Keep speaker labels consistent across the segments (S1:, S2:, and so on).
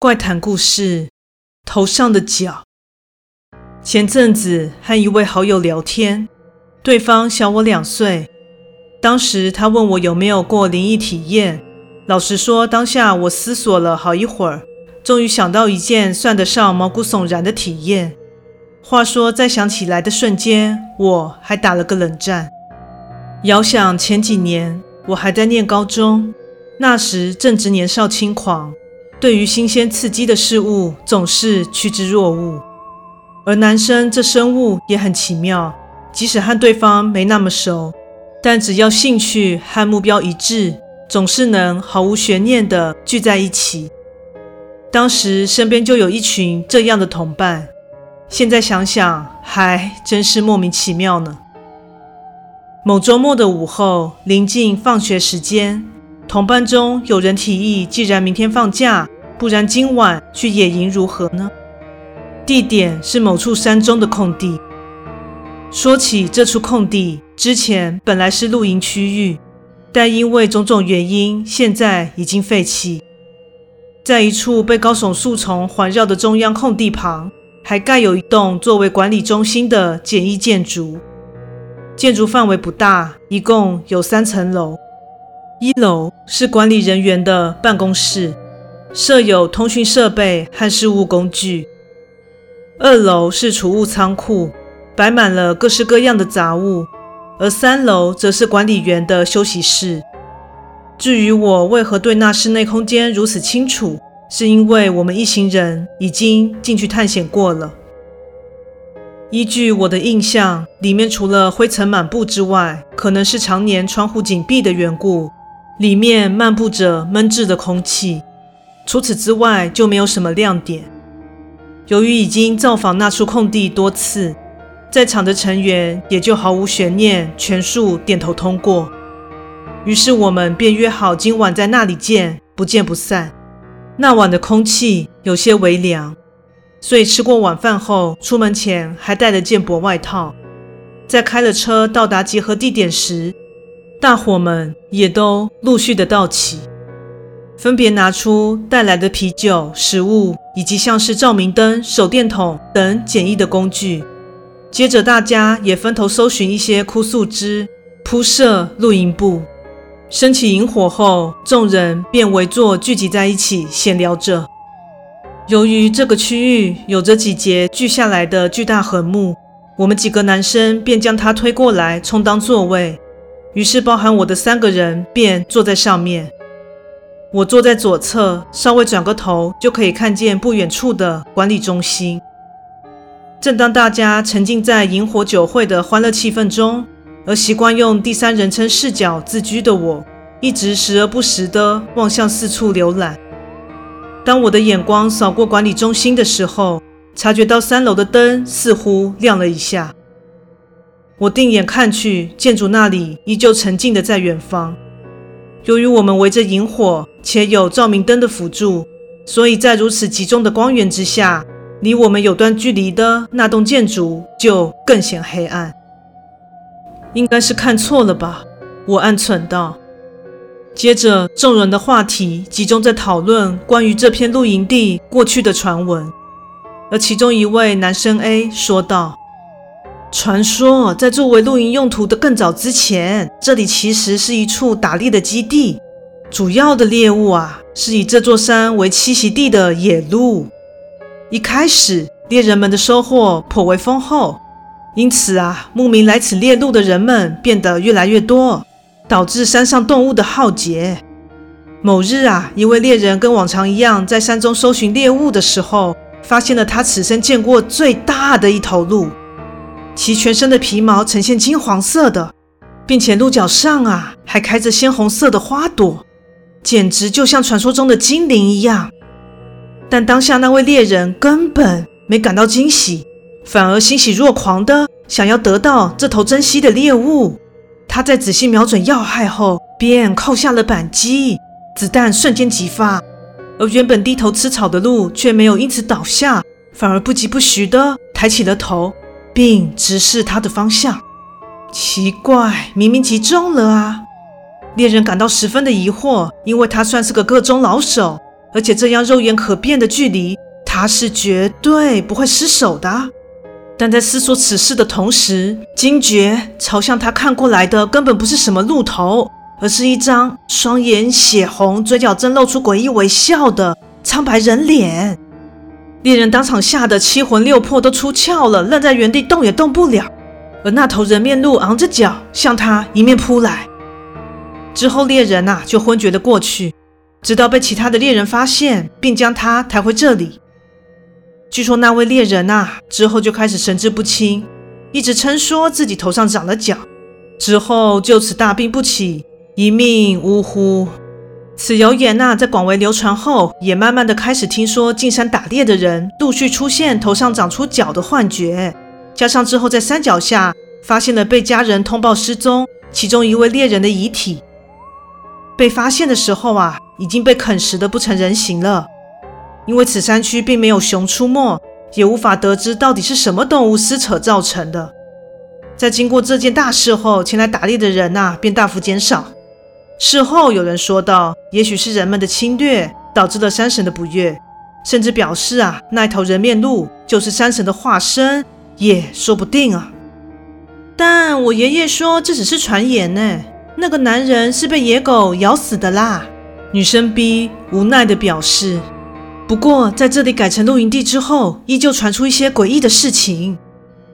S1: 怪谈故事：头上的角。前阵子和一位好友聊天，对方小我两岁。当时他问我有没有过灵异体验，老实说，当下我思索了好一会儿，终于想到一件算得上毛骨悚然的体验。话说，在想起来的瞬间，我还打了个冷战。遥想前几年，我还在念高中，那时正值年少轻狂。对于新鲜刺激的事物总是趋之若鹜，而男生这生物也很奇妙，即使和对方没那么熟，但只要兴趣和目标一致，总是能毫无悬念地聚在一起。当时身边就有一群这样的同伴，现在想想还真是莫名其妙呢。某周末的午后，临近放学时间。同伴中有人提议，既然明天放假，不然今晚去野营如何呢？地点是某处山中的空地。说起这处空地，之前本来是露营区域，但因为种种原因，现在已经废弃。在一处被高耸树丛环绕的中央空地旁，还盖有一栋作为管理中心的简易建筑。建筑范围不大，一共有三层楼。一楼是管理人员的办公室，设有通讯设备和事务工具。二楼是储物仓库，摆满了各式各样的杂物。而三楼则是管理员的休息室。至于我为何对那室内空间如此清楚，是因为我们一行人已经进去探险过了。依据我的印象，里面除了灰尘满布之外，可能是常年窗户紧闭的缘故。里面漫步着闷滞的空气，除此之外就没有什么亮点。由于已经造访那处空地多次，在场的成员也就毫无悬念，全数点头通过。于是我们便约好今晚在那里见，不见不散。那晚的空气有些微凉，所以吃过晚饭后，出门前还带了件薄外套。在开了车到达集合地点时，大伙们也都陆续的到齐，分别拿出带来的啤酒、食物以及像是照明灯、手电筒等简易的工具。接着，大家也分头搜寻一些枯树枝，铺设露营布。升起营火后，众人便围坐聚集在一起闲聊着。由于这个区域有着几节锯下来的巨大横木，我们几个男生便将它推过来充当座位。于是，包含我的三个人便坐在上面。我坐在左侧，稍微转个头就可以看见不远处的管理中心。正当大家沉浸在萤火酒会的欢乐气氛中，而习惯用第三人称视角自居的我，一直时而不时地望向四处浏览。当我的眼光扫过管理中心的时候，察觉到三楼的灯似乎亮了一下。我定眼看去，建筑那里依旧沉静的在远方。由于我们围着萤火，且有照明灯的辅助，所以在如此集中的光源之下，离我们有段距离的那栋建筑就更显黑暗。应该是看错了吧？我暗忖道。接着，众人的话题集中在讨论关于这片露营地过去的传闻，而其中一位男生 A 说道。传说在作为露营用途的更早之前，这里其实是一处打猎的基地。主要的猎物啊，是以这座山为栖息地的野鹿。一开始，猎人们的收获颇为丰厚，因此啊，慕名来此猎鹿的人们变得越来越多，导致山上动物的浩劫。某日啊，一位猎人跟往常一样，在山中搜寻猎物的时候，发现了他此生见过最大的一头鹿。其全身的皮毛呈现金黄色的，并且鹿角上啊还开着鲜红色的花朵，简直就像传说中的精灵一样。但当下那位猎人根本没感到惊喜，反而欣喜若狂的想要得到这头珍稀的猎物。他在仔细瞄准要害后，便扣下了扳机，子弹瞬间击发，而原本低头吃草的鹿却没有因此倒下，反而不疾不徐的抬起了头。并直视他的方向，奇怪，明明击中了啊！猎人感到十分的疑惑，因为他算是个个中老手，而且这样肉眼可辨的距离，他是绝对不会失手的。但在思索此事的同时，惊觉朝向他看过来的根本不是什么鹿头，而是一张双眼血红、嘴角正露出诡异微笑的苍白人脸。猎人当场吓得七魂六魄都出窍了，愣在原地动也动不了。而那头人面鹿昂着脚向他一面扑来，之后猎人呐就昏厥了过去，直到被其他的猎人发现，并将他抬回这里。据说那位猎人啊，之后就开始神志不清，一直称说自己头上长了角，之后就此大病不起，一命呜呼。此谣言啊，在广为流传后，也慢慢的开始听说进山打猎的人陆续出现头上长出角的幻觉，加上之后在山脚下发现了被家人通报失踪其中一位猎人的遗体，被发现的时候啊，已经被啃食的不成人形了。因为此山区并没有熊出没，也无法得知到底是什么动物撕扯造成的。在经过这件大事后，前来打猎的人呐便大幅减少。事后有人说道，也许是人们的侵略导致了山神的不悦，甚至表示啊，那头人面鹿就是山神的化身，也说不定啊。但我爷爷说这只是传言呢，那个男人是被野狗咬死的啦。女生 B 无奈地表示。不过，在这里改成露营地之后，依旧传出一些诡异的事情，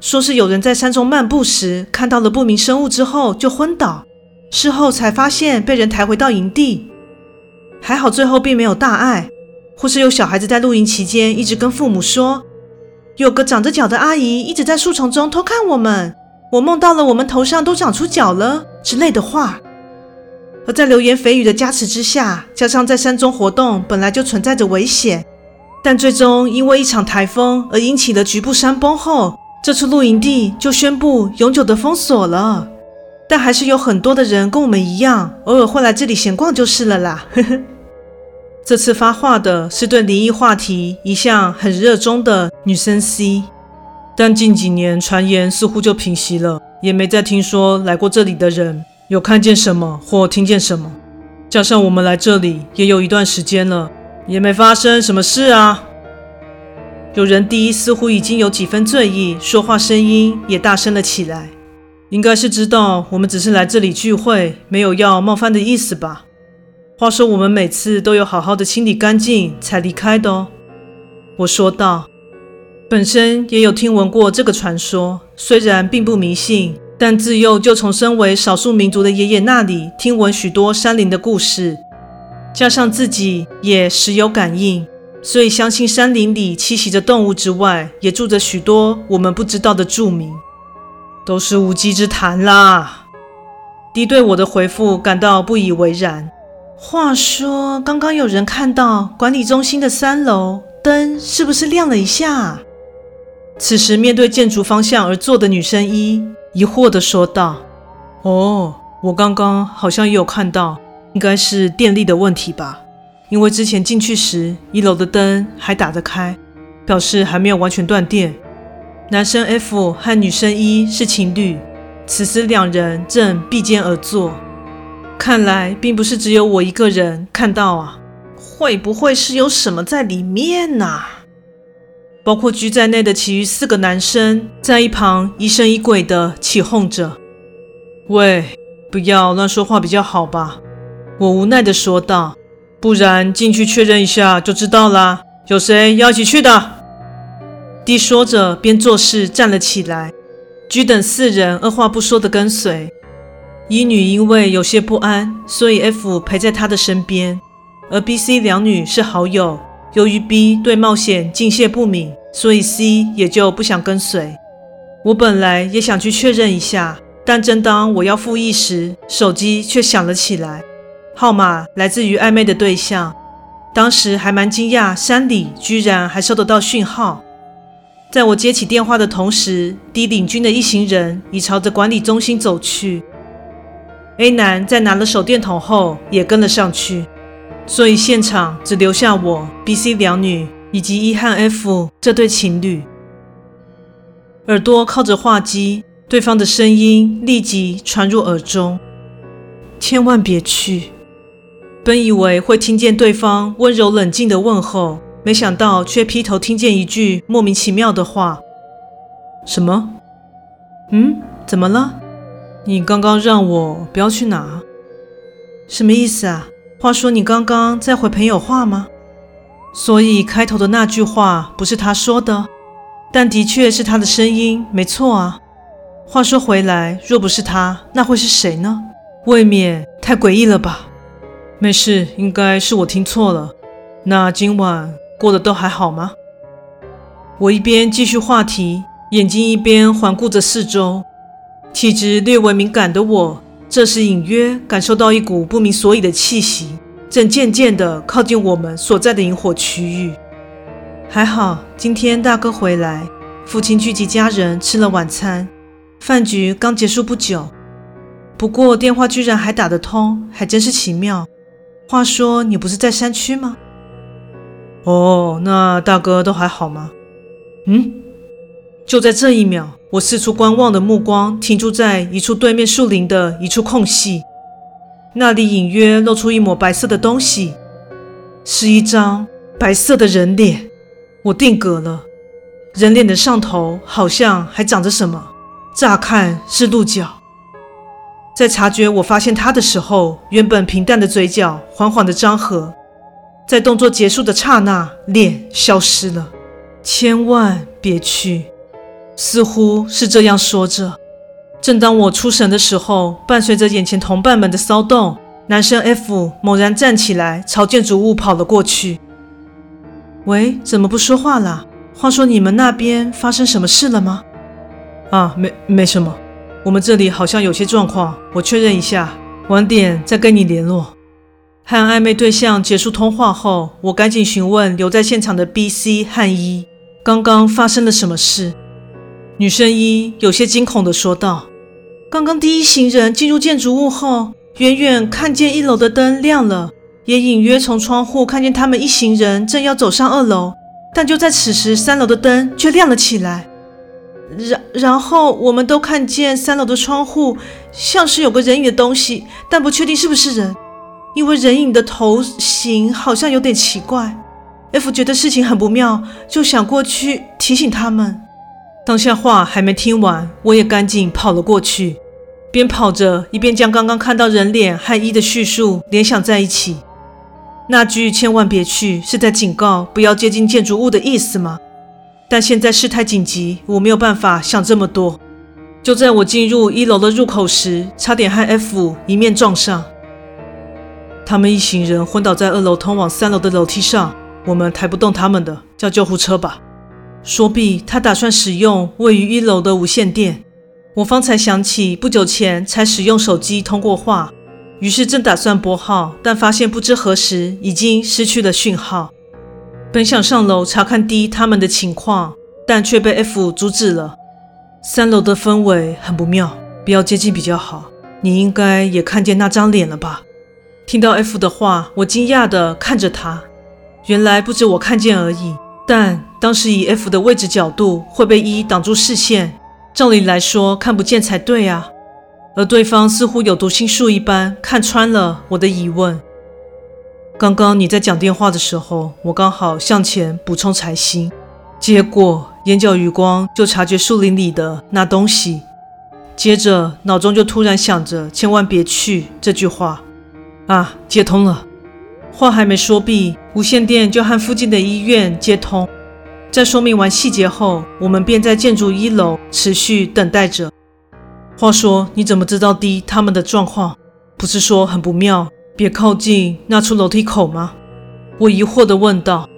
S1: 说是有人在山中漫步时看到了不明生物之后就昏倒，事后才发现被人抬回到营地，还好最后并没有大碍。或是有小孩子在露营期间一直跟父母说，有个长着脚的阿姨一直在树丛中偷看我们，我梦到了我们头上都长出脚了之类的话。而在流言蜚语的加持之下，加上在山中活动本来就存在着危险，但最终因为一场台风而引起了局部山崩后，这处露营地就宣布永久的封锁了。但还是有很多的人跟我们一样，偶尔会来这里闲逛就是了啦。呵呵。这次发话的是对灵异话题一向很热衷的女生 C，但近几年传言似乎就平息了，也没再听说来过这里的人。有看见什么或听见什么？加上我们来这里也有一段时间了，也没发生什么事啊。有人第一似乎已经有几分醉意，说话声音也大声了起来。应该是知道我们只是来这里聚会，没有要冒犯的意思吧？话说我们每次都有好好的清理干净才离开的哦。我说道，本身也有听闻过这个传说，虽然并不迷信。但自幼就从身为少数民族的爷爷那里听闻许多山林的故事，加上自己也时有感应，所以相信山林里栖息着动物之外，也住着许多我们不知道的住民，都是无稽之谈啦。D 对我的回复感到不以为然。话说，刚刚有人看到管理中心的三楼灯是不是亮了一下？此时面对建筑方向而坐的女生一。疑惑地说道：“哦，我刚刚好像也有看到，应该是电力的问题吧？因为之前进去时，一楼的灯还打得开，表示还没有完全断电。男生 F 和女生 E 是情侣，此时两人正并肩而坐，看来并不是只有我一个人看到啊！会不会是有什么在里面呢？”包括居在内的其余四个男生在一旁疑神疑鬼的起哄着。喂，不要乱说话比较好吧？我无奈的说道。不然进去确认一下就知道啦。有谁要一起去的？D 说着边做事站了起来。居等四人二话不说地跟随。一女因为有些不安，所以 F 陪在她的身边，而 B、C 两女是好友。由于 B 对冒险敬谢不敏，所以 C 也就不想跟随。我本来也想去确认一下，但正当我要复议时，手机却响了起来，号码来自于暧昧的对象。当时还蛮惊讶，山里居然还收得到讯号。在我接起电话的同时，D 领军的一行人已朝着管理中心走去。A 男在拿了手电筒后，也跟了上去。所以现场只留下我、B、C 两女以及 E 和 F 这对情侣。耳朵靠着话机，对方的声音立即传入耳中：“千万别去，本以为会听见对方温柔冷静的问候，没想到却劈头听见一句莫名其妙的话：“什么？嗯？怎么了？你刚刚让我不要去哪？什么意思啊？话说你刚刚在回朋友话吗？所以开头的那句话不是他说的，但的确是他的声音，没错啊。话说回来，若不是他，那会是谁呢？未免太诡异了吧？没事，应该是我听错了。那今晚过得都还好吗？我一边继续话题，眼睛一边环顾着四周。体质略微敏感的我，这时隐约感受到一股不明所以的气息，正渐渐地靠近我们所在的萤火区域。还好，今天大哥回来，父亲聚集家人吃了晚餐，饭局刚结束不久。不过电话居然还打得通，还真是奇妙。话说你不是在山区吗？哦，那大哥都还好吗？嗯，就在这一秒，我四处观望的目光停驻在一处对面树林的一处空隙，那里隐约露出一抹白色的东西，是一张白色的人脸。我定格了，人脸的上头好像还长着什么，乍看是鹿角。在察觉我发现他的时候，原本平淡的嘴角缓缓的张合，在动作结束的刹那，脸消失了。千万别去，似乎是这样说着。正当我出神的时候，伴随着眼前同伴们的骚动，男生 F 猛然站起来，朝建筑物跑了过去。喂，怎么不说话啦？话说你们那边发生什么事了吗？啊，没，没什么。我们这里好像有些状况，我确认一下，晚点再跟你联络。和暧昧对象结束通话后，我赶紧询问留在现场的 B、C 和 E，刚刚发生了什么事。女生 E 有些惊恐地说道：“刚刚第一行人进入建筑物后，远远看见一楼的灯亮了，也隐约从窗户看见他们一行人正要走上二楼，但就在此时，三楼的灯却亮了起来。”然然后我们都看见三楼的窗户像是有个人影的东西，但不确定是不是人，因为人影的头型好像有点奇怪。F 觉得事情很不妙，就想过去提醒他们。当下话还没听完，我也赶紧跑了过去，边跑着一边将刚刚看到人脸和一的叙述联想在一起。那句“千万别去”是在警告不要接近建筑物的意思吗？但现在事态紧急，我没有办法想这么多。就在我进入一楼的入口时，差点和 F 一面撞上。他们一行人昏倒在二楼通往三楼的楼梯上，我们抬不动他们的，叫救护车吧。说毕，他打算使用位于一楼的无线电。我方才想起不久前才使用手机通过话，于是正打算拨号，但发现不知何时已经失去了讯号。本想上楼查看 D 他们的情况，但却被 F 阻止了。三楼的氛围很不妙，不要接近比较好。你应该也看见那张脸了吧？听到 F 的话，我惊讶地看着他。原来不止我看见而已，但当时以 F 的位置角度会被 E 挡住视线，照理来说看不见才对啊。而对方似乎有读心术一般，看穿了我的疑问。刚刚你在讲电话的时候，我刚好向前补充财星，结果眼角余光就察觉树林里的那东西，接着脑中就突然想着“千万别去”这句话。啊，接通了！话还没说毕，无线电就和附近的医院接通。在说明完细节后，我们便在建筑一楼持续等待着。话说，你怎么知道 D 他们的状况？不是说很不妙？别靠近那处楼梯口吗？我疑惑地问道。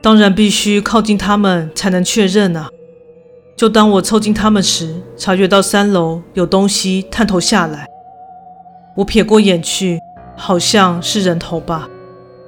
S1: 当然必须靠近他们才能确认啊！就当我凑近他们时，察觉到三楼有东西探头下来。我瞥过眼去，好像是人头吧，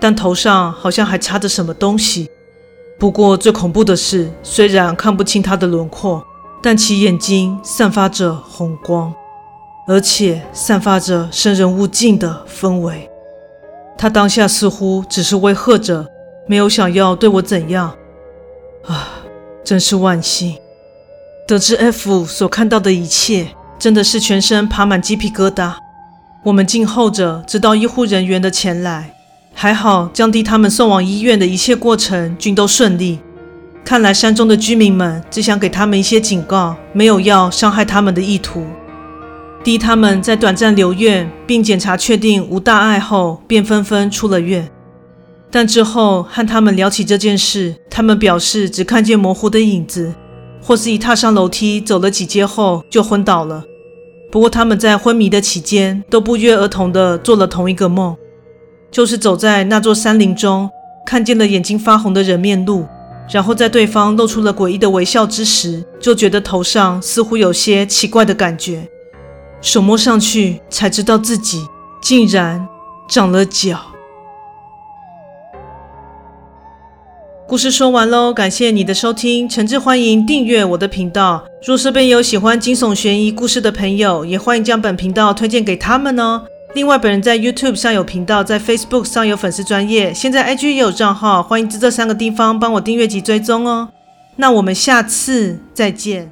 S1: 但头上好像还插着什么东西。不过最恐怖的是，虽然看不清他的轮廓，但其眼睛散发着红光。而且散发着生人勿近的氛围。他当下似乎只是威吓着，没有想要对我怎样。啊，真是万幸！得知 F 所看到的一切，真的是全身爬满鸡皮疙瘩。我们静候着，直到医护人员的前来。还好，将弟他们送往医院的一切过程均都顺利。看来山中的居民们只想给他们一些警告，没有要伤害他们的意图。弟他们在短暂留院并检查确定无大碍后，便纷纷出了院。但之后和他们聊起这件事，他们表示只看见模糊的影子，或是一踏上楼梯走了几阶后就昏倒了。不过他们在昏迷的期间都不约而同地做了同一个梦，就是走在那座山林中，看见了眼睛发红的人面鹿，然后在对方露出了诡异的微笑之时，就觉得头上似乎有些奇怪的感觉，手摸上去才知道自己竟然长了脚。故事说完喽，感谢你的收听，诚挚欢迎订阅我的频道。若是边有喜欢惊悚悬疑故事的朋友，也欢迎将本频道推荐给他们哦。另外，本人在 YouTube 上有频道，在 Facebook 上有粉丝专业，现在 IG 也有账号，欢迎至这三个地方帮我订阅及追踪哦。那我们下次再见。